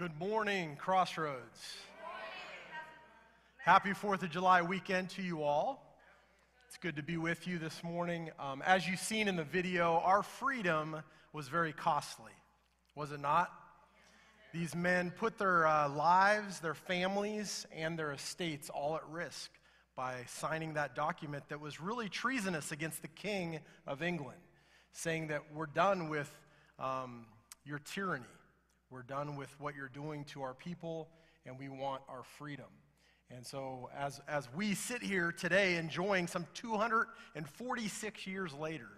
Good morning, Crossroads. Happy 4th of July weekend to you all. It's good to be with you this morning. Um, as you've seen in the video, our freedom was very costly, was it not? These men put their uh, lives, their families, and their estates all at risk by signing that document that was really treasonous against the King of England, saying that we're done with um, your tyranny. We're done with what you're doing to our people, and we want our freedom. And so, as, as we sit here today enjoying some 246 years later,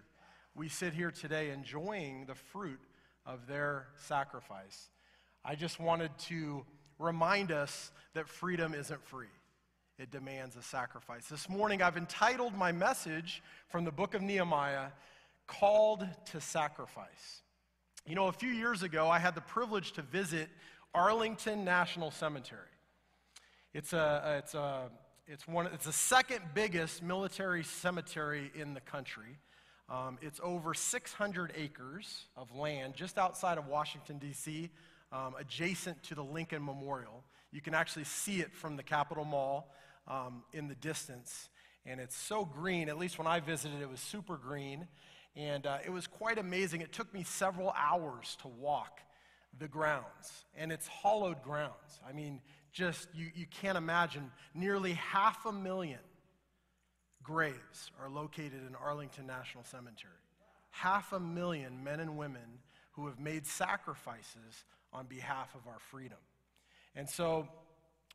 we sit here today enjoying the fruit of their sacrifice. I just wanted to remind us that freedom isn't free, it demands a sacrifice. This morning, I've entitled my message from the book of Nehemiah, Called to Sacrifice. You know, a few years ago, I had the privilege to visit Arlington National Cemetery. It's, a, it's, a, it's, one, it's the second biggest military cemetery in the country. Um, it's over 600 acres of land just outside of Washington, D.C., um, adjacent to the Lincoln Memorial. You can actually see it from the Capitol Mall um, in the distance. And it's so green, at least when I visited, it was super green. And uh, it was quite amazing. It took me several hours to walk the grounds, and it's hollowed grounds. I mean, just you, you can't imagine. Nearly half a million graves are located in Arlington National Cemetery. Half a million men and women who have made sacrifices on behalf of our freedom. And so,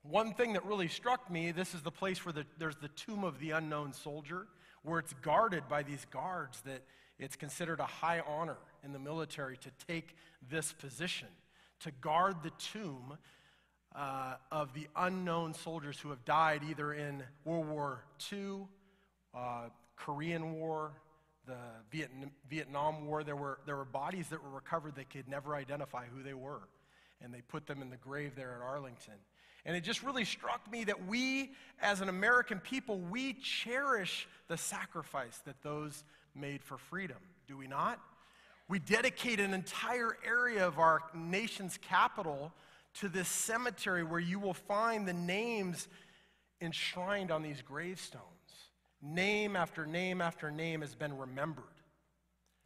one thing that really struck me this is the place where the, there's the tomb of the unknown soldier, where it's guarded by these guards that it's considered a high honor in the military to take this position, to guard the tomb uh, of the unknown soldiers who have died either in World War II, uh, Korean War, the Vietnam, Vietnam War. There were, there were bodies that were recovered that could never identify who they were. And they put them in the grave there at Arlington. And it just really struck me that we, as an American people, we cherish the sacrifice that those made for freedom, do we not? We dedicate an entire area of our nation's capital to this cemetery where you will find the names enshrined on these gravestones. Name after name after name has been remembered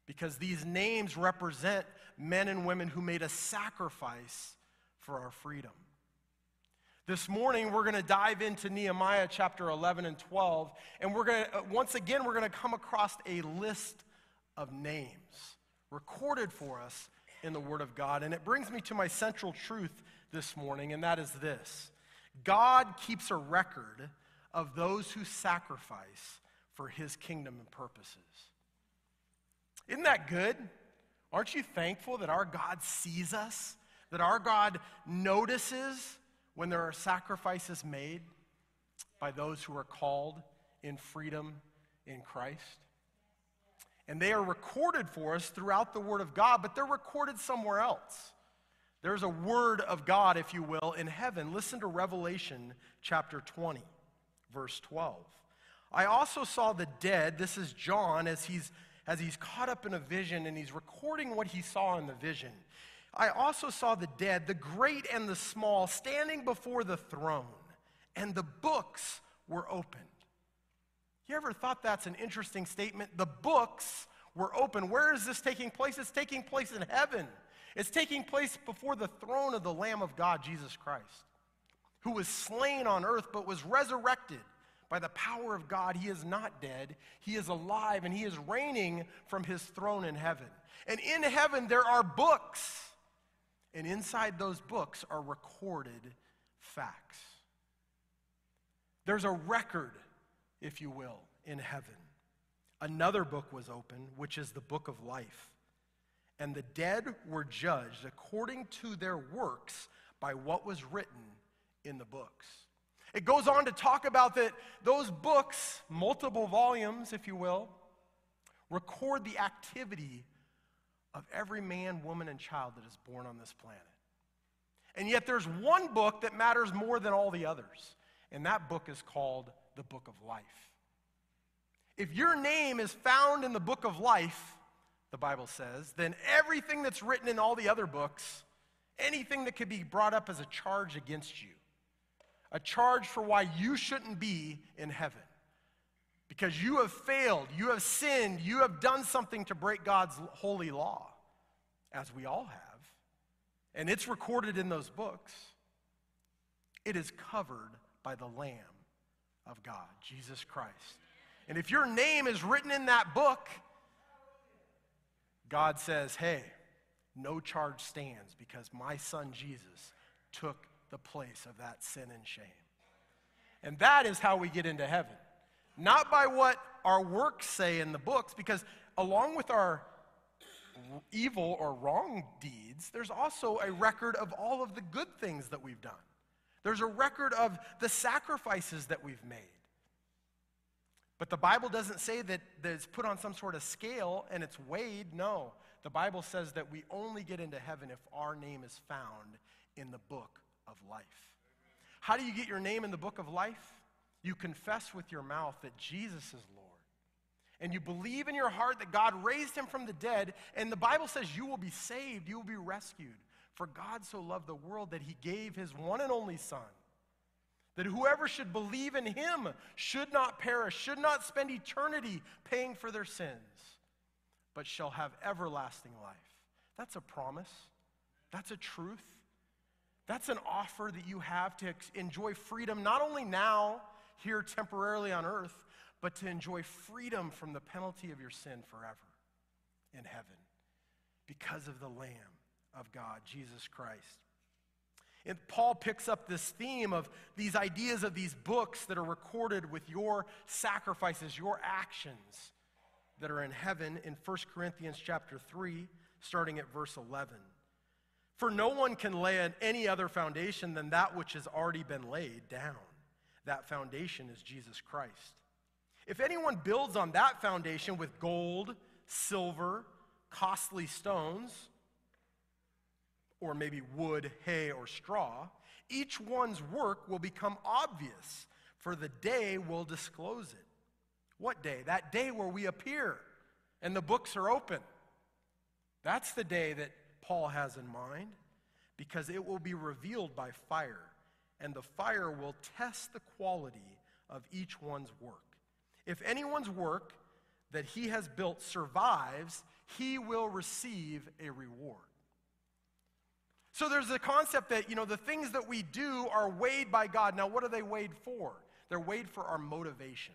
because these names represent men and women who made a sacrifice for our freedom. This morning, we're going to dive into Nehemiah chapter 11 and 12, and we're going to, uh, once again, we're going to come across a list of names recorded for us in the Word of God. And it brings me to my central truth this morning, and that is this God keeps a record of those who sacrifice for His kingdom and purposes. Isn't that good? Aren't you thankful that our God sees us, that our God notices? When there are sacrifices made by those who are called in freedom in Christ. And they are recorded for us throughout the Word of God, but they're recorded somewhere else. There's a Word of God, if you will, in heaven. Listen to Revelation chapter 20, verse 12. I also saw the dead, this is John, as he's, as he's caught up in a vision and he's recording what he saw in the vision. I also saw the dead, the great and the small, standing before the throne, and the books were opened. You ever thought that's an interesting statement? The books were open. Where is this taking place? It's taking place in heaven. It's taking place before the throne of the Lamb of God, Jesus Christ, who was slain on earth but was resurrected by the power of God. He is not dead, He is alive, and He is reigning from His throne in heaven. And in heaven, there are books and inside those books are recorded facts. There's a record, if you will, in heaven. Another book was opened, which is the book of life. And the dead were judged according to their works by what was written in the books. It goes on to talk about that those books, multiple volumes, if you will, record the activity of every man, woman, and child that is born on this planet. And yet there's one book that matters more than all the others, and that book is called the Book of Life. If your name is found in the Book of Life, the Bible says, then everything that's written in all the other books anything that could be brought up as a charge against you, a charge for why you shouldn't be in heaven. Because you have failed, you have sinned, you have done something to break God's holy law, as we all have. And it's recorded in those books. It is covered by the Lamb of God, Jesus Christ. And if your name is written in that book, God says, hey, no charge stands because my son Jesus took the place of that sin and shame. And that is how we get into heaven. Not by what our works say in the books, because along with our evil or wrong deeds, there's also a record of all of the good things that we've done. There's a record of the sacrifices that we've made. But the Bible doesn't say that, that it's put on some sort of scale and it's weighed. No. The Bible says that we only get into heaven if our name is found in the book of life. How do you get your name in the book of life? You confess with your mouth that Jesus is Lord. And you believe in your heart that God raised him from the dead. And the Bible says you will be saved, you will be rescued. For God so loved the world that he gave his one and only Son that whoever should believe in him should not perish, should not spend eternity paying for their sins, but shall have everlasting life. That's a promise. That's a truth. That's an offer that you have to enjoy freedom, not only now, here temporarily on earth, but to enjoy freedom from the penalty of your sin forever in heaven because of the Lamb of God, Jesus Christ. And Paul picks up this theme of these ideas of these books that are recorded with your sacrifices, your actions that are in heaven in 1 Corinthians chapter 3, starting at verse 11. For no one can lay any other foundation than that which has already been laid down. That foundation is Jesus Christ. If anyone builds on that foundation with gold, silver, costly stones, or maybe wood, hay, or straw, each one's work will become obvious, for the day will disclose it. What day? That day where we appear and the books are open. That's the day that Paul has in mind, because it will be revealed by fire, and the fire will test the quality of each one's work. If anyone's work that he has built survives, he will receive a reward. So there's the concept that, you know, the things that we do are weighed by God. Now, what are they weighed for? They're weighed for our motivation.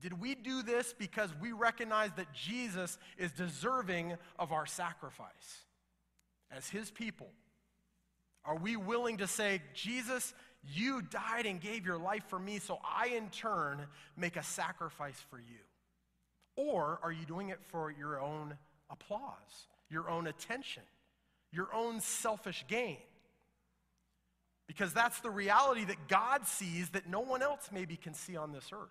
Did we do this because we recognize that Jesus is deserving of our sacrifice as his people? Are we willing to say, Jesus, you died and gave your life for me, so I in turn make a sacrifice for you? Or are you doing it for your own applause, your own attention? your own selfish gain. Because that's the reality that God sees that no one else maybe can see on this earth.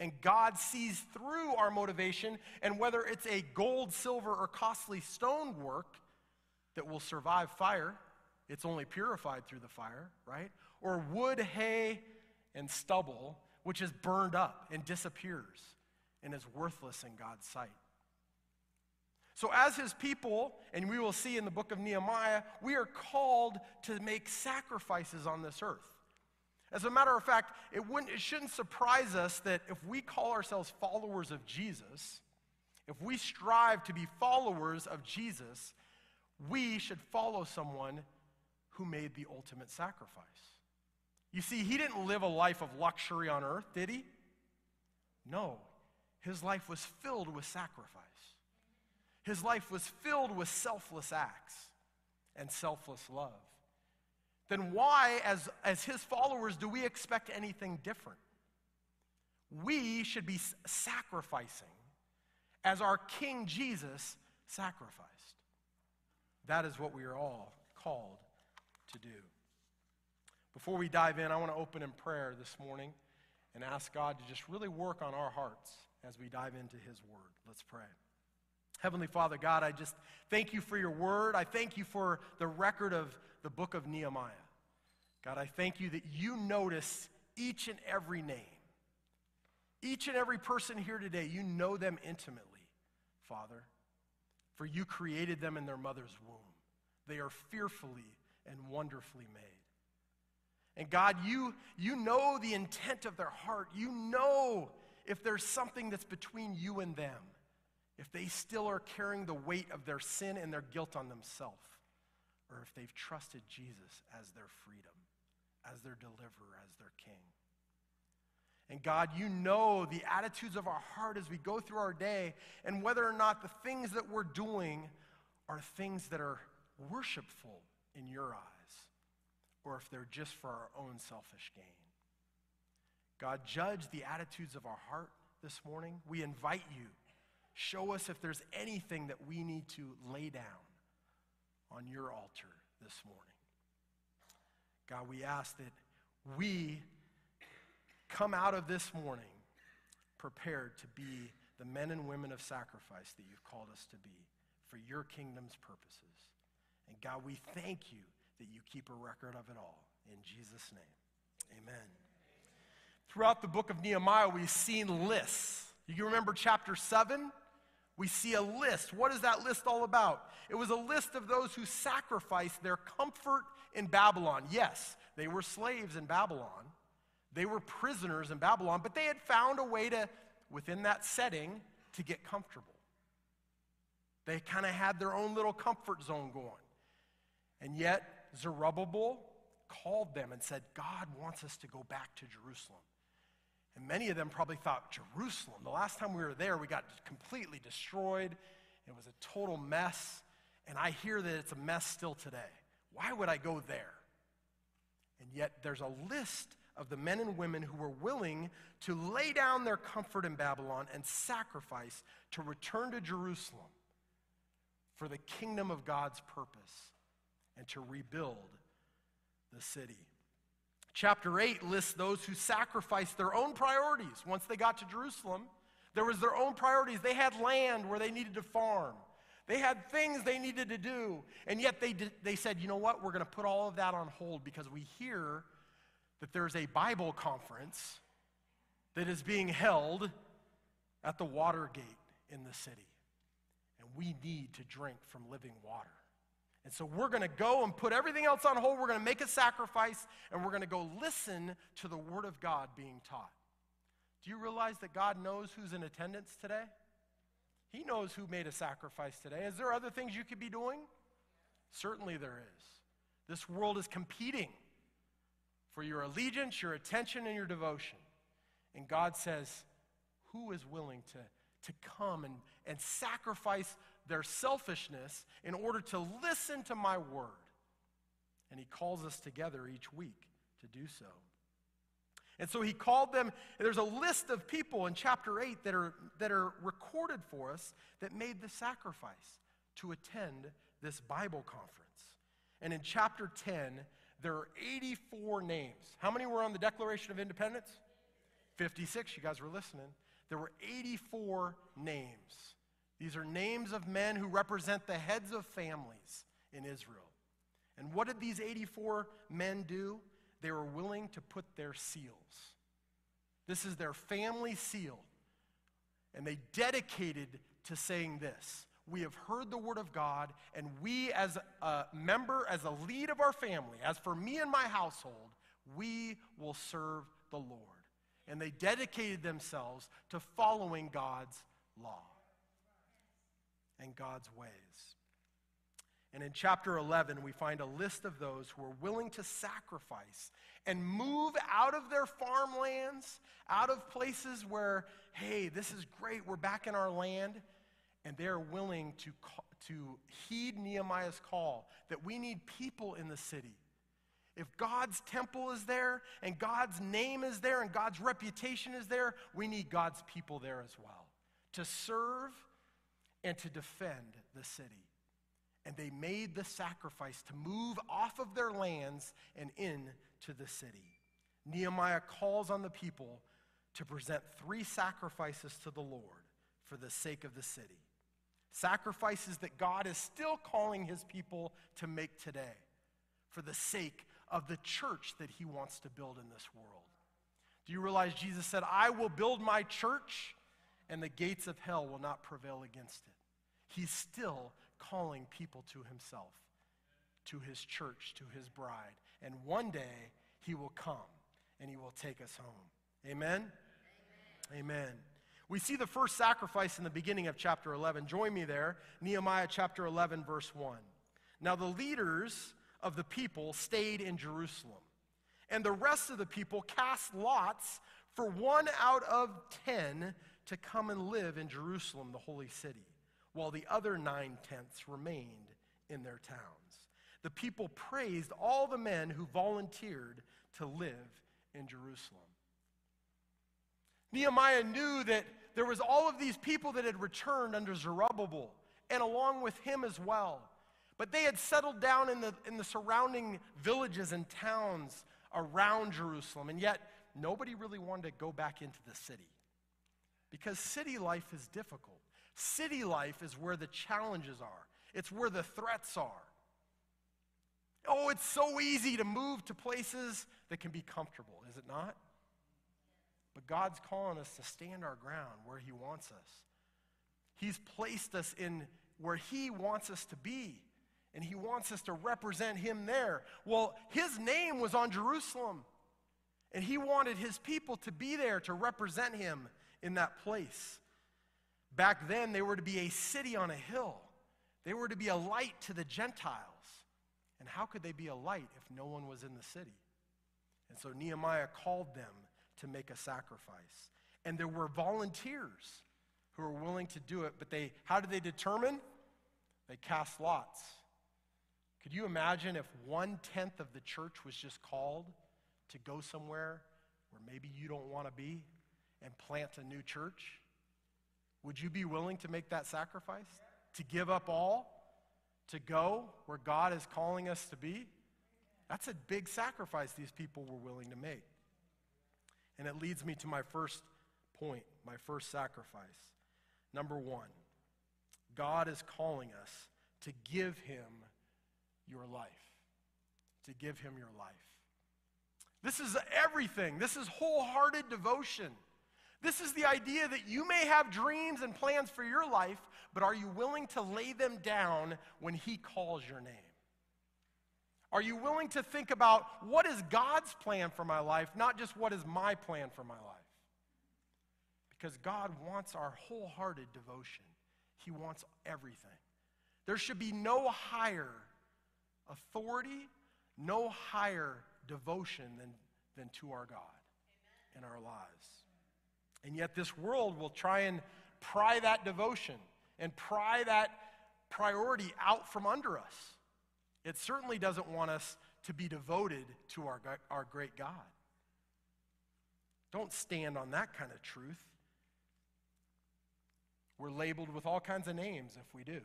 And God sees through our motivation, and whether it's a gold, silver, or costly stone work that will survive fire, it's only purified through the fire, right? Or wood, hay, and stubble, which is burned up and disappears and is worthless in God's sight. So, as his people, and we will see in the book of Nehemiah, we are called to make sacrifices on this earth. As a matter of fact, it, wouldn't, it shouldn't surprise us that if we call ourselves followers of Jesus, if we strive to be followers of Jesus, we should follow someone who made the ultimate sacrifice. You see, he didn't live a life of luxury on earth, did he? No, his life was filled with sacrifice. His life was filled with selfless acts and selfless love. Then why, as, as his followers, do we expect anything different? We should be sacrificing as our King Jesus sacrificed. That is what we are all called to do. Before we dive in, I want to open in prayer this morning and ask God to just really work on our hearts as we dive into His Word. Let's pray. Heavenly Father, God, I just thank you for your word. I thank you for the record of the book of Nehemiah. God, I thank you that you notice each and every name. Each and every person here today, you know them intimately, Father, for you created them in their mother's womb. They are fearfully and wonderfully made. And God, you, you know the intent of their heart. You know if there's something that's between you and them, if they still are carrying the weight of their sin and their guilt on themselves, or if they've trusted Jesus as their freedom, as their deliverer, as their king. And God, you know the attitudes of our heart as we go through our day and whether or not the things that we're doing are things that are worshipful in your eyes or if they're just for our own selfish gain. God, judge the attitudes of our heart this morning. We invite you. Show us if there's anything that we need to lay down on your altar this morning. God, we ask that we come out of this morning prepared to be the men and women of sacrifice that you've called us to be for your kingdom's purposes. And God, we thank you that you keep a record of it all. In Jesus' name, amen. Throughout the book of Nehemiah, we've seen lists. You remember chapter 7? We see a list. What is that list all about? It was a list of those who sacrificed their comfort in Babylon. Yes, they were slaves in Babylon, they were prisoners in Babylon, but they had found a way to, within that setting, to get comfortable. They kind of had their own little comfort zone going. And yet, Zerubbabel called them and said, God wants us to go back to Jerusalem. And many of them probably thought, Jerusalem, the last time we were there, we got completely destroyed. It was a total mess. And I hear that it's a mess still today. Why would I go there? And yet, there's a list of the men and women who were willing to lay down their comfort in Babylon and sacrifice to return to Jerusalem for the kingdom of God's purpose and to rebuild the city. Chapter 8 lists those who sacrificed their own priorities once they got to Jerusalem. There was their own priorities. They had land where they needed to farm. They had things they needed to do. And yet they, did, they said, you know what? We're going to put all of that on hold because we hear that there's a Bible conference that is being held at the Watergate in the city. And we need to drink from living water. And so we're going to go and put everything else on hold. We're going to make a sacrifice and we're going to go listen to the Word of God being taught. Do you realize that God knows who's in attendance today? He knows who made a sacrifice today. Is there other things you could be doing? Certainly there is. This world is competing for your allegiance, your attention, and your devotion. And God says, Who is willing to, to come and, and sacrifice their selfishness in order to listen to my word. And he calls us together each week to do so. And so he called them, there's a list of people in chapter 8 that are, that are recorded for us that made the sacrifice to attend this Bible conference. And in chapter 10, there are 84 names. How many were on the Declaration of Independence? 56. You guys were listening. There were 84 names these are names of men who represent the heads of families in Israel. And what did these 84 men do? They were willing to put their seals. This is their family seal. And they dedicated to saying this We have heard the word of God, and we, as a member, as a lead of our family, as for me and my household, we will serve the Lord. And they dedicated themselves to following God's law and God's ways. And in chapter 11, we find a list of those who are willing to sacrifice and move out of their farmlands, out of places where, hey, this is great, we're back in our land, and they're willing to, to heed Nehemiah's call that we need people in the city. If God's temple is there, and God's name is there, and God's reputation is there, we need God's people there as well to serve and to defend the city. And they made the sacrifice to move off of their lands and into the city. Nehemiah calls on the people to present three sacrifices to the Lord for the sake of the city. Sacrifices that God is still calling his people to make today for the sake of the church that he wants to build in this world. Do you realize Jesus said, I will build my church and the gates of hell will not prevail against it. He's still calling people to himself. to his church, to his bride. And one day he will come and he will take us home. Amen? Amen. Amen. We see the first sacrifice in the beginning of chapter 11. Join me there, Nehemiah chapter 11, verse 1. Now the leaders of the people stayed in Jerusalem, and the rest of the people cast lots for one out of ten to come and live in Jerusalem, the holy city, while the other nine tenths remained in their towns. The people praised all the men who volunteered to live in Jerusalem. Nehemiah knew that there was all of these people that had returned under Zerubbabel and along with him as well. But they had settled down in the, in the surrounding villages and towns around Jerusalem, and yet nobody really wanted to go back into the city because city life is difficult. City life is where the challenges are, it's where the threats are. Oh, it's so easy to move to places that can be comfortable, is it not? But God's calling us to stand our ground where He wants us. He's placed us in where He wants us to be, and He wants us to represent Him there. Well, His name was on Jerusalem, and He wanted His people to be there to represent Him in that place. Back then, they were to be a city on a hill, they were to be a light to the Gentiles. And how could they be a light if no one was in the city? And so Nehemiah called them to make a sacrifice. And there were volunteers who were willing to do it, but they how did they determine? They cast lots. Could you imagine if one tenth of the church was just called to go somewhere where maybe you don't want to be and plant a new church? Would you be willing to make that sacrifice? To give up all? To go where God is calling us to be? That's a big sacrifice these people were willing to make. And it leads me to my first point, my first sacrifice. Number one, God is calling us to give him your life. To give him your life. This is everything. This is wholehearted devotion. This is the idea that you may have dreams and plans for your life, but are you willing to lay them down when He calls your name? Are you willing to think about what is God's plan for my life, not just what is my plan for my life? Because God wants our wholehearted devotion, He wants everything. There should be no higher authority, no higher devotion than, than to our God Amen. in our lives. And yet, this world will try and pry that devotion and pry that priority out from under us. It certainly doesn't want us to be devoted to our, our great God. Don't stand on that kind of truth. We're labeled with all kinds of names if we do.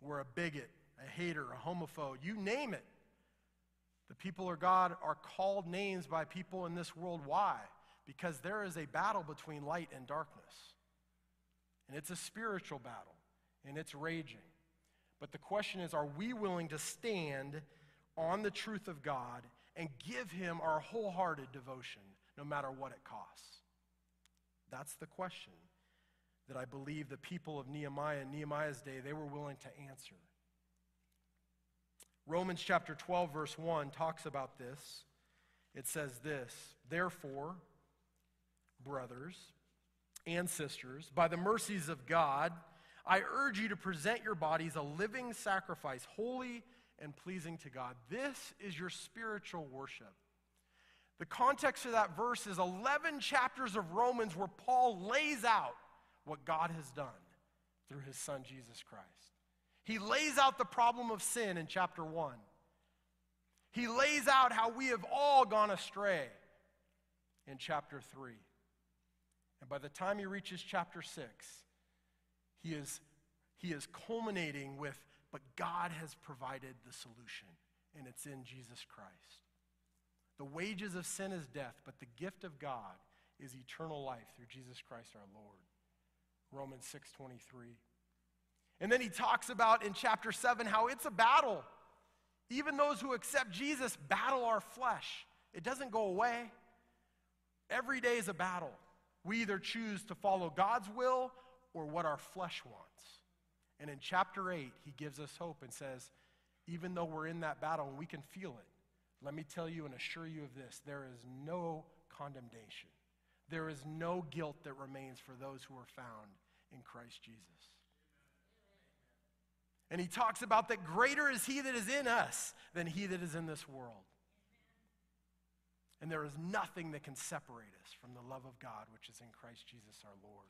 We're a bigot, a hater, a homophobe, you name it. The people of God are called names by people in this world. Why? Because there is a battle between light and darkness. And it's a spiritual battle, and it's raging. But the question is are we willing to stand on the truth of God and give Him our wholehearted devotion, no matter what it costs? That's the question that I believe the people of Nehemiah in Nehemiah's day, they were willing to answer. Romans chapter 12, verse 1 talks about this. It says this Therefore, brothers and sisters, by the mercies of God, I urge you to present your bodies a living sacrifice, holy and pleasing to God. This is your spiritual worship. The context of that verse is 11 chapters of Romans where Paul lays out what God has done through his son Jesus Christ. He lays out the problem of sin in chapter 1. He lays out how we have all gone astray in chapter 3. And by the time he reaches chapter 6, he is, he is culminating with, but God has provided the solution, and it's in Jesus Christ. The wages of sin is death, but the gift of God is eternal life through Jesus Christ our Lord. Romans 6:23. And then he talks about in chapter 7 how it's a battle. Even those who accept Jesus battle our flesh. It doesn't go away. Every day is a battle. We either choose to follow God's will or what our flesh wants. And in chapter 8, he gives us hope and says, even though we're in that battle and we can feel it, let me tell you and assure you of this there is no condemnation. There is no guilt that remains for those who are found in Christ Jesus. And he talks about that greater is he that is in us than he that is in this world. And there is nothing that can separate us from the love of God, which is in Christ Jesus our Lord.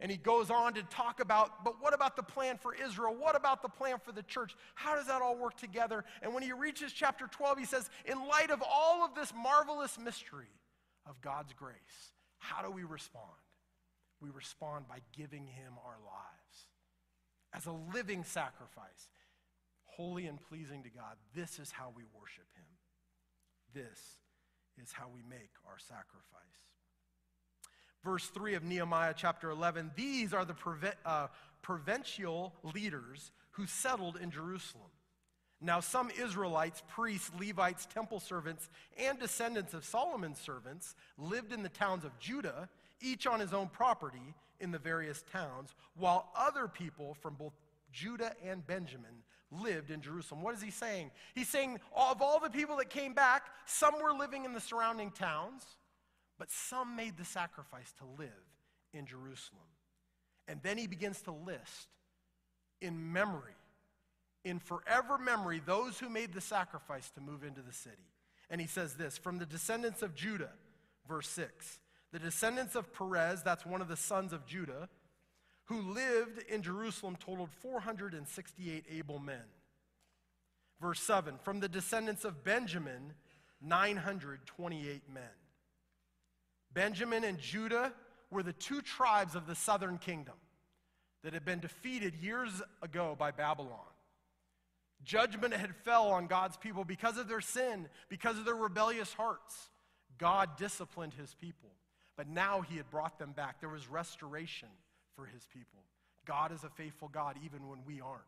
And he goes on to talk about, but what about the plan for Israel? What about the plan for the church? How does that all work together? And when he reaches chapter 12, he says, in light of all of this marvelous mystery of God's grace, how do we respond? We respond by giving him our lives as a living sacrifice, holy and pleasing to God. This is how we worship him. This is how we make our sacrifice verse 3 of Nehemiah chapter 11 these are the uh, provincial leaders who settled in Jerusalem. Now, some Israelites, priests, Levites, temple servants, and descendants of Solomon's servants lived in the towns of Judah, each on his own property in the various towns, while other people from both Judah and Benjamin lived in Jerusalem. What is he saying? He's saying of all the people that came back, some were living in the surrounding towns but some made the sacrifice to live in Jerusalem. And then he begins to list in memory, in forever memory, those who made the sacrifice to move into the city. And he says this from the descendants of Judah, verse 6. The descendants of Perez, that's one of the sons of Judah, who lived in Jerusalem totaled 468 able men. Verse 7 From the descendants of Benjamin, 928 men. Benjamin and Judah were the two tribes of the southern kingdom that had been defeated years ago by Babylon. Judgment had fell on God's people because of their sin, because of their rebellious hearts. God disciplined his people, but now he had brought them back. There was restoration for his people. God is a faithful God even when we aren't.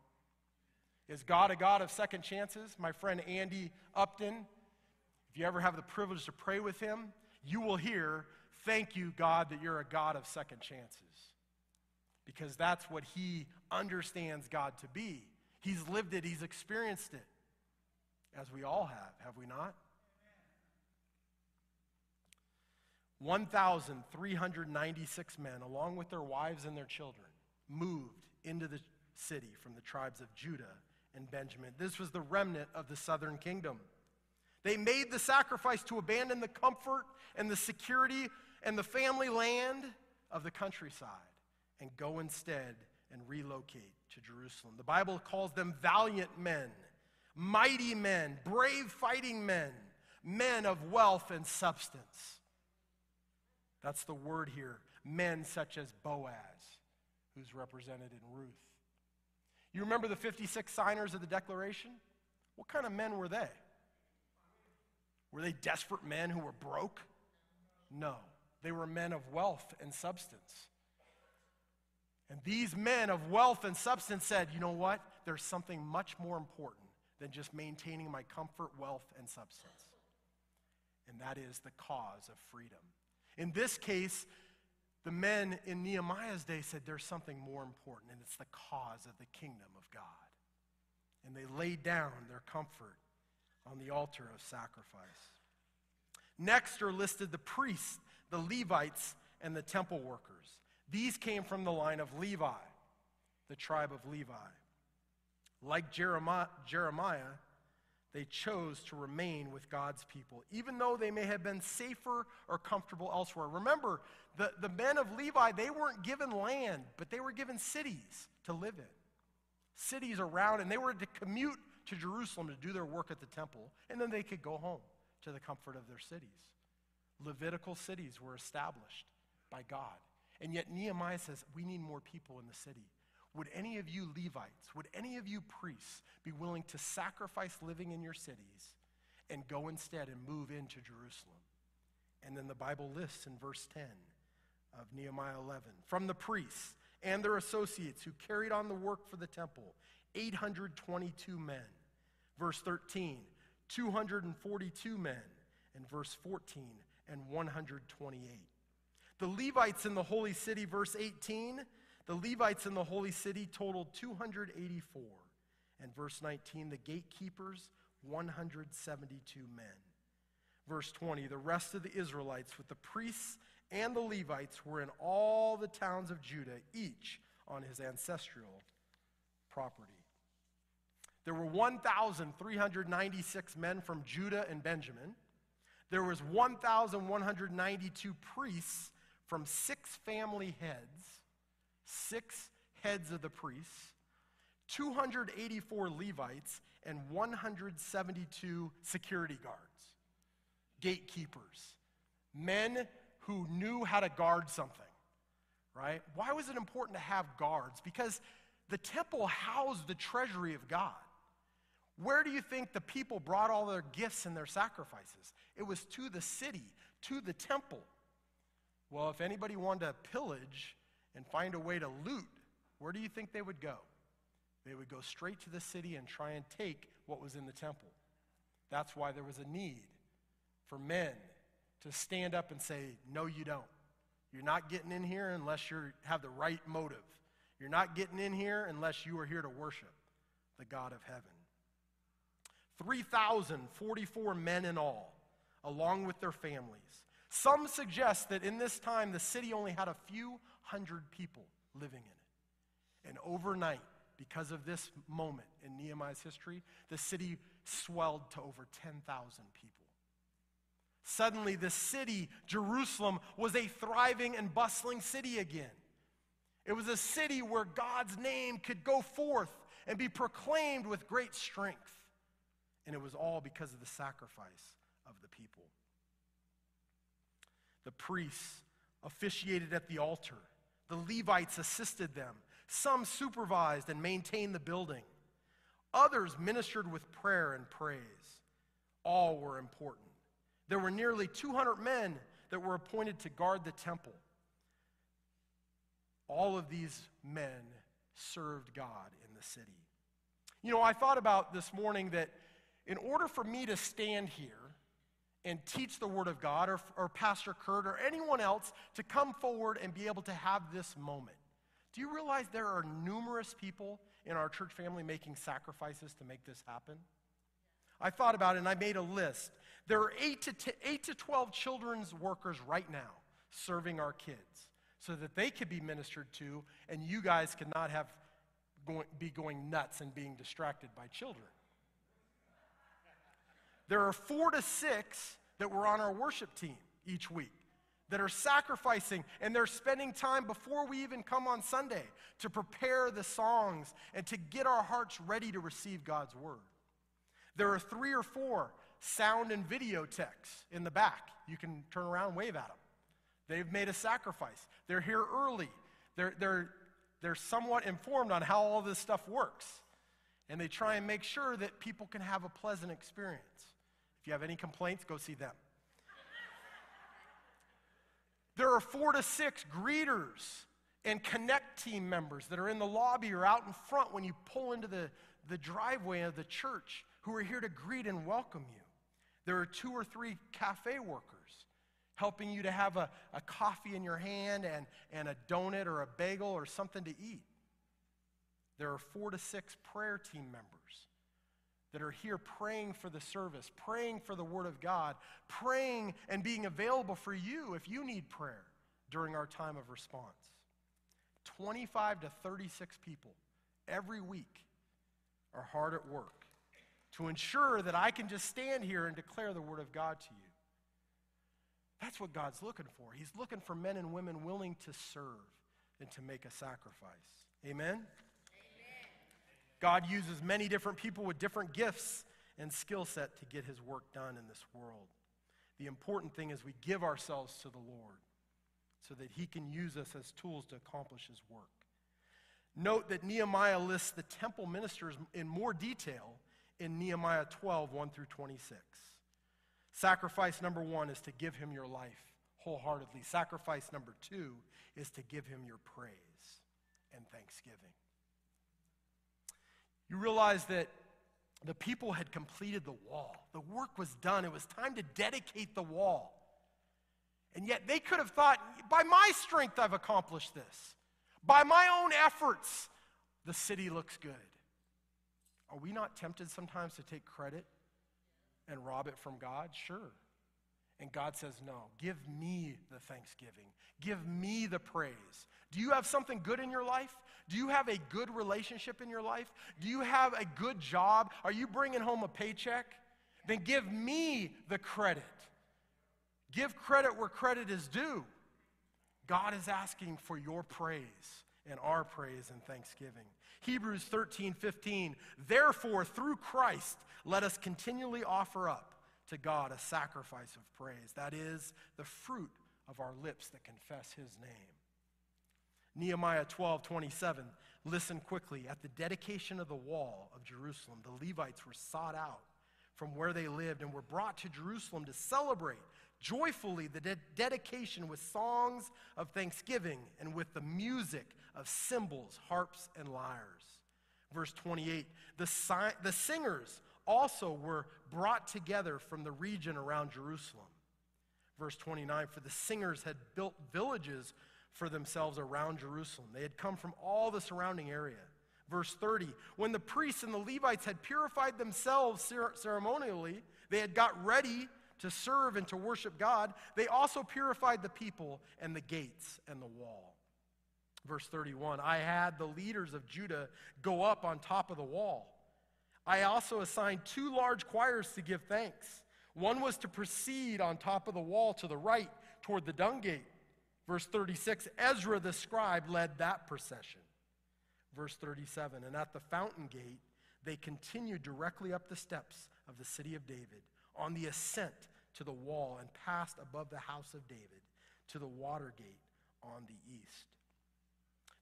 Is God a God of second chances? My friend Andy Upton, if you ever have the privilege to pray with him, you will hear Thank you, God, that you're a God of second chances. Because that's what he understands God to be. He's lived it, he's experienced it, as we all have, have we not? 1,396 men, along with their wives and their children, moved into the city from the tribes of Judah and Benjamin. This was the remnant of the southern kingdom. They made the sacrifice to abandon the comfort and the security and the family land of the countryside and go instead and relocate to Jerusalem. The Bible calls them valiant men, mighty men, brave fighting men, men of wealth and substance. That's the word here. Men such as Boaz, who's represented in Ruth. You remember the 56 signers of the Declaration? What kind of men were they? Were they desperate men who were broke? No. They were men of wealth and substance. And these men of wealth and substance said, you know what? There's something much more important than just maintaining my comfort, wealth, and substance. And that is the cause of freedom. In this case, the men in Nehemiah's day said there's something more important, and it's the cause of the kingdom of God. And they laid down their comfort on the altar of sacrifice. Next are listed the priests the Levites, and the temple workers. These came from the line of Levi, the tribe of Levi. Like Jeremiah, Jeremiah, they chose to remain with God's people, even though they may have been safer or comfortable elsewhere. Remember, the, the men of Levi, they weren't given land, but they were given cities to live in. Cities around, and they were to commute to Jerusalem to do their work at the temple, and then they could go home to the comfort of their cities. Levitical cities were established by God. And yet Nehemiah says, we need more people in the city. Would any of you Levites, would any of you priests be willing to sacrifice living in your cities and go instead and move into Jerusalem? And then the Bible lists in verse 10 of Nehemiah 11 from the priests and their associates who carried on the work for the temple, 822 men. Verse 13, 242 men. And verse 14, and 128. The Levites in the holy city, verse 18, the Levites in the holy city totaled 284, And verse 19, the gatekeepers, 172 men. Verse 20, the rest of the Israelites with the priests and the Levites were in all the towns of Judah, each on his ancestral property. There were 1,396 men from Judah and Benjamin. There was 1,192 priests from six family heads, six heads of the priests, 284 Levites, and 172 security guards, gatekeepers, men who knew how to guard something, right? Why was it important to have guards? Because the temple housed the treasury of God. Where do you think the people brought all their gifts and their sacrifices? It was to the city, to the temple. Well, if anybody wanted to pillage and find a way to loot, where do you think they would go? They would go straight to the city and try and take what was in the temple. That's why there was a need for men to stand up and say, No, you don't. You're not getting in here unless you have the right motive. You're not getting in here unless you are here to worship the God of heaven. 3,044 men in all, along with their families. Some suggest that in this time the city only had a few hundred people living in it. And overnight, because of this moment in Nehemiah's history, the city swelled to over 10,000 people. Suddenly, the city, Jerusalem, was a thriving and bustling city again. It was a city where God's name could go forth and be proclaimed with great strength. And it was all because of the sacrifice of the people. The priests officiated at the altar, the Levites assisted them. Some supervised and maintained the building. Others ministered with prayer and praise. All were important. There were nearly 200 men that were appointed to guard the temple. All of these men served God in the city. You know, I thought about this morning that in order for me to stand here and teach the Word of God, or, or Pastor Kurt, or anyone else to come forward and be able to have this moment, do you realize there are numerous people in our church family making sacrifices to make this happen? I thought about it and I made a list. There are 8 to, t- 8 to 12 children's workers right now serving our kids so that they could be ministered to and you guys cannot have going, be going nuts and being distracted by children. There are four to six that were on our worship team each week that are sacrificing and they're spending time before we even come on Sunday to prepare the songs and to get our hearts ready to receive God's word. There are three or four sound and video techs in the back. You can turn around and wave at them. They've made a sacrifice. They're here early. They're, they're, they're somewhat informed on how all this stuff works. And they try and make sure that people can have a pleasant experience. If you have any complaints, go see them. There are four to six greeters and connect team members that are in the lobby or out in front when you pull into the, the driveway of the church who are here to greet and welcome you. There are two or three cafe workers helping you to have a, a coffee in your hand and, and a donut or a bagel or something to eat. There are four to six prayer team members that are here praying for the service, praying for the Word of God, praying and being available for you if you need prayer during our time of response. 25 to 36 people every week are hard at work to ensure that I can just stand here and declare the Word of God to you. That's what God's looking for. He's looking for men and women willing to serve and to make a sacrifice. Amen? God uses many different people with different gifts and skill set to get his work done in this world. The important thing is we give ourselves to the Lord so that he can use us as tools to accomplish his work. Note that Nehemiah lists the temple ministers in more detail in Nehemiah 12, 1 through 26. Sacrifice number one is to give him your life wholeheartedly. Sacrifice number two is to give him your praise and thanksgiving. You realize that the people had completed the wall. The work was done. It was time to dedicate the wall. And yet they could have thought, by my strength, I've accomplished this. By my own efforts, the city looks good. Are we not tempted sometimes to take credit and rob it from God? Sure. And God says, No, give me the thanksgiving. Give me the praise. Do you have something good in your life? Do you have a good relationship in your life? Do you have a good job? Are you bringing home a paycheck? Then give me the credit. Give credit where credit is due. God is asking for your praise and our praise and thanksgiving. Hebrews 13, 15. Therefore, through Christ, let us continually offer up to God a sacrifice of praise. That is the fruit of our lips that confess his name. Nehemiah 12, 27. Listen quickly. At the dedication of the wall of Jerusalem, the Levites were sought out from where they lived and were brought to Jerusalem to celebrate joyfully the de- dedication with songs of thanksgiving and with the music of cymbals, harps, and lyres. Verse 28 the, si- the singers also were brought together from the region around Jerusalem. Verse 29 For the singers had built villages for themselves around Jerusalem, they had come from all the surrounding area. Verse 30 When the priests and the Levites had purified themselves ceremonially, they had got ready to serve and to worship God, they also purified the people and the gates and the wall. Verse 31 I had the leaders of Judah go up on top of the wall. I also assigned two large choirs to give thanks. One was to proceed on top of the wall to the right toward the dung gate. Verse 36 Ezra the scribe led that procession. Verse 37 And at the fountain gate, they continued directly up the steps of the city of David on the ascent to the wall and passed above the house of David to the water gate on the east.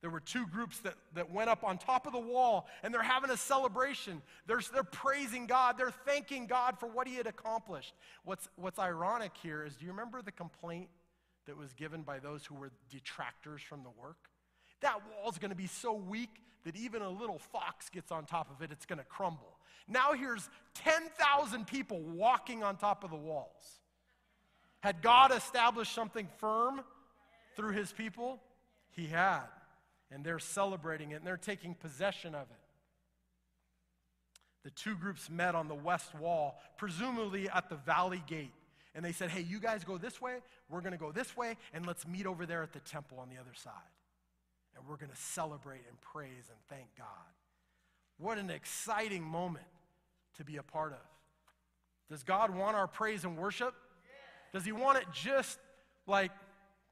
There were two groups that, that went up on top of the wall and they're having a celebration. They're, they're praising God. They're thanking God for what He had accomplished. What's, what's ironic here is do you remember the complaint that was given by those who were detractors from the work? That wall's going to be so weak that even a little fox gets on top of it, it's going to crumble. Now here's 10,000 people walking on top of the walls. Had God established something firm through his people? He had. And they're celebrating it and they're taking possession of it. The two groups met on the west wall, presumably at the valley gate. And they said, Hey, you guys go this way, we're going to go this way, and let's meet over there at the temple on the other side. And we're going to celebrate and praise and thank God. What an exciting moment to be a part of. Does God want our praise and worship? Does He want it just like,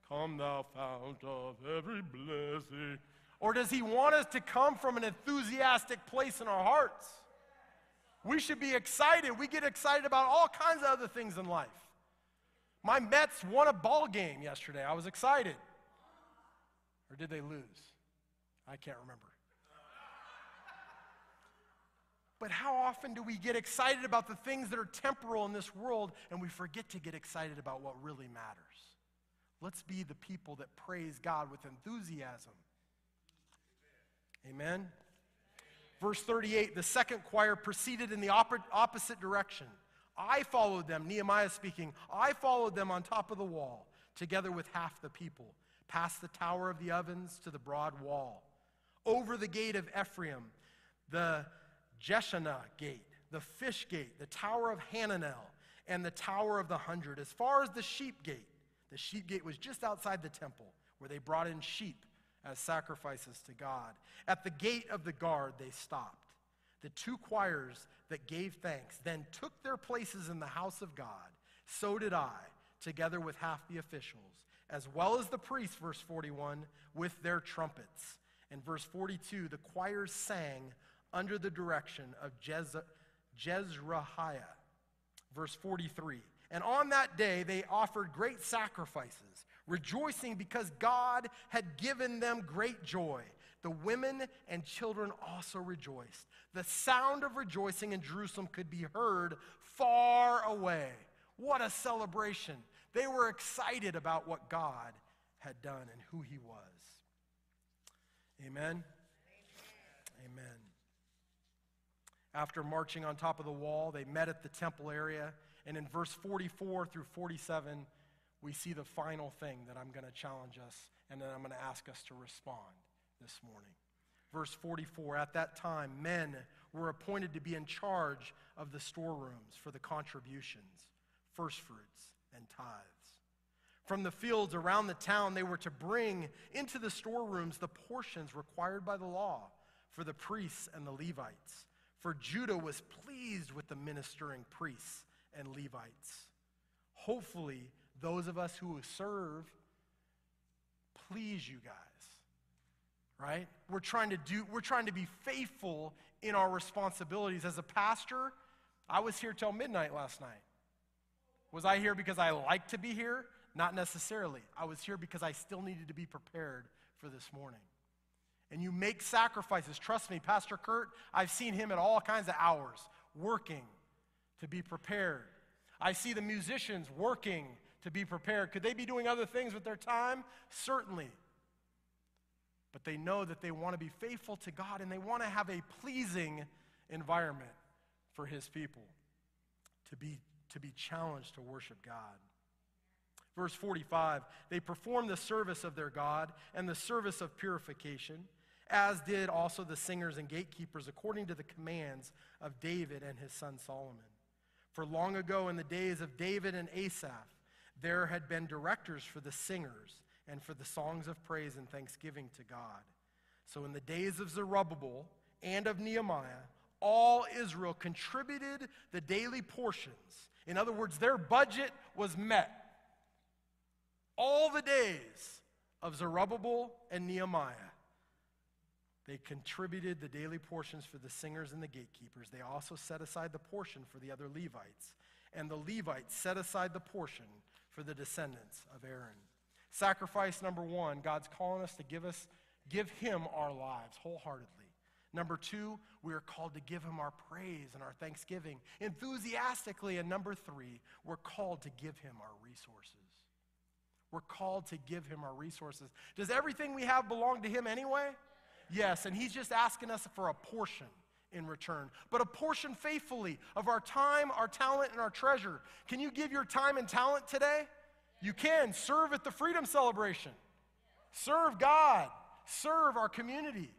Come, thou fount of every blessing? Or does He want us to come from an enthusiastic place in our hearts? We should be excited. We get excited about all kinds of other things in life. My Mets won a ball game yesterday. I was excited. Or did they lose? I can't remember. But how often do we get excited about the things that are temporal in this world and we forget to get excited about what really matters? Let's be the people that praise God with enthusiasm. Amen. Verse 38 the second choir proceeded in the opposite direction. I followed them, Nehemiah speaking. I followed them on top of the wall, together with half the people, past the tower of the ovens to the broad wall, over the gate of Ephraim, the Jeshanah gate, the fish gate, the tower of Hananel, and the tower of the hundred, as far as the sheep gate. The sheep gate was just outside the temple, where they brought in sheep as sacrifices to God. At the gate of the guard, they stopped. The two choirs that gave thanks then took their places in the house of God. So did I, together with half the officials, as well as the priests, verse 41, with their trumpets. And verse 42, the choirs sang under the direction of Jez- Jezrahiah. Verse 43 And on that day they offered great sacrifices, rejoicing because God had given them great joy. The women and children also rejoiced. The sound of rejoicing in Jerusalem could be heard far away. What a celebration! They were excited about what God had done and who he was. Amen. Amen. After marching on top of the wall, they met at the temple area. And in verse 44 through 47, we see the final thing that I'm going to challenge us and then I'm going to ask us to respond this morning. Verse 44 At that time, men were appointed to be in charge of the storerooms for the contributions, first fruits, and tithes. From the fields around the town, they were to bring into the storerooms the portions required by the law for the priests and the Levites. For Judah was pleased with the ministering priests and Levites. Hopefully, those of us who serve please you guys. Right? We're trying to do we're trying to be faithful in our responsibilities as a pastor. I was here till midnight last night. Was I here because I like to be here? Not necessarily. I was here because I still needed to be prepared for this morning. And you make sacrifices. Trust me, Pastor Kurt, I've seen him at all kinds of hours working to be prepared. I see the musicians working to be prepared. Could they be doing other things with their time? Certainly. But they know that they want to be faithful to God and they want to have a pleasing environment for His people to be, to be challenged to worship God. Verse 45 they performed the service of their God and the service of purification, as did also the singers and gatekeepers, according to the commands of David and his son Solomon. For long ago, in the days of David and Asaph, there had been directors for the singers and for the songs of praise and thanksgiving to God. So in the days of Zerubbabel and of Nehemiah, all Israel contributed the daily portions. In other words, their budget was met. All the days of Zerubbabel and Nehemiah, they contributed the daily portions for the singers and the gatekeepers. They also set aside the portion for the other Levites. And the Levites set aside the portion for the descendants of Aaron. Sacrifice number one, God's calling us to give us, give him our lives wholeheartedly. Number two, we are called to give him our praise and our thanksgiving enthusiastically. And number three, we're called to give him our resources. We're called to give him our resources. Does everything we have belong to him anyway? Yes, and he's just asking us for a portion in return, but a portion faithfully of our time, our talent, and our treasure. Can you give your time and talent today? You can. Serve at the Freedom Celebration. Serve God. Serve our community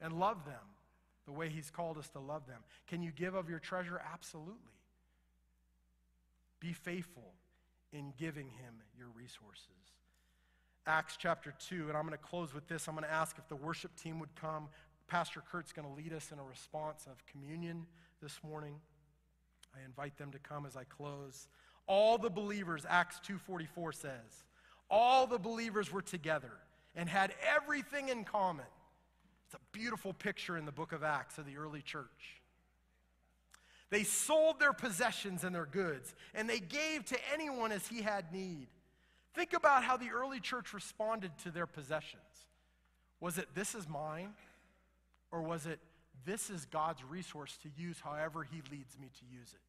and love them the way He's called us to love them. Can you give of your treasure? Absolutely. Be faithful in giving Him your resources. Acts chapter 2, and I'm going to close with this. I'm going to ask if the worship team would come. Pastor Kurt's going to lead us in a response of communion this morning. I invite them to come as I close. All the believers, Acts 2:44 says, all the believers were together and had everything in common. It's a beautiful picture in the book of Acts of the early church. They sold their possessions and their goods, and they gave to anyone as he had need. Think about how the early church responded to their possessions. Was it, this is mine? Or was it, this is God's resource to use however He leads me to use it?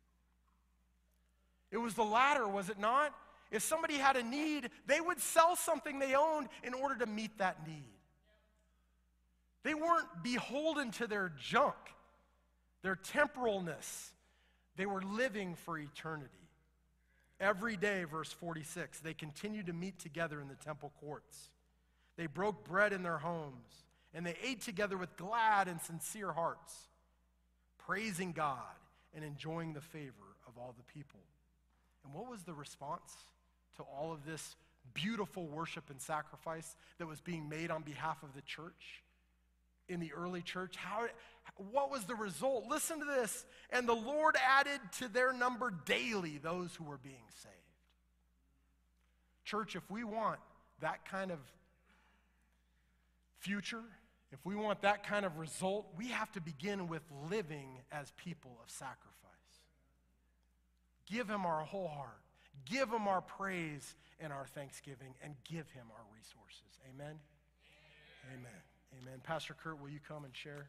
It was the latter, was it not? If somebody had a need, they would sell something they owned in order to meet that need. They weren't beholden to their junk, their temporalness. They were living for eternity. Every day, verse 46, they continued to meet together in the temple courts. They broke bread in their homes and they ate together with glad and sincere hearts, praising God and enjoying the favor of all the people. And what was the response to all of this beautiful worship and sacrifice that was being made on behalf of the church? In the early church how what was the result listen to this and the lord added to their number daily those who were being saved church if we want that kind of future if we want that kind of result, we have to begin with living as people of sacrifice. Give Him our whole heart, give Him our praise and our thanksgiving, and give Him our resources. Amen? Amen. Amen. Amen. Pastor Kurt, will you come and share?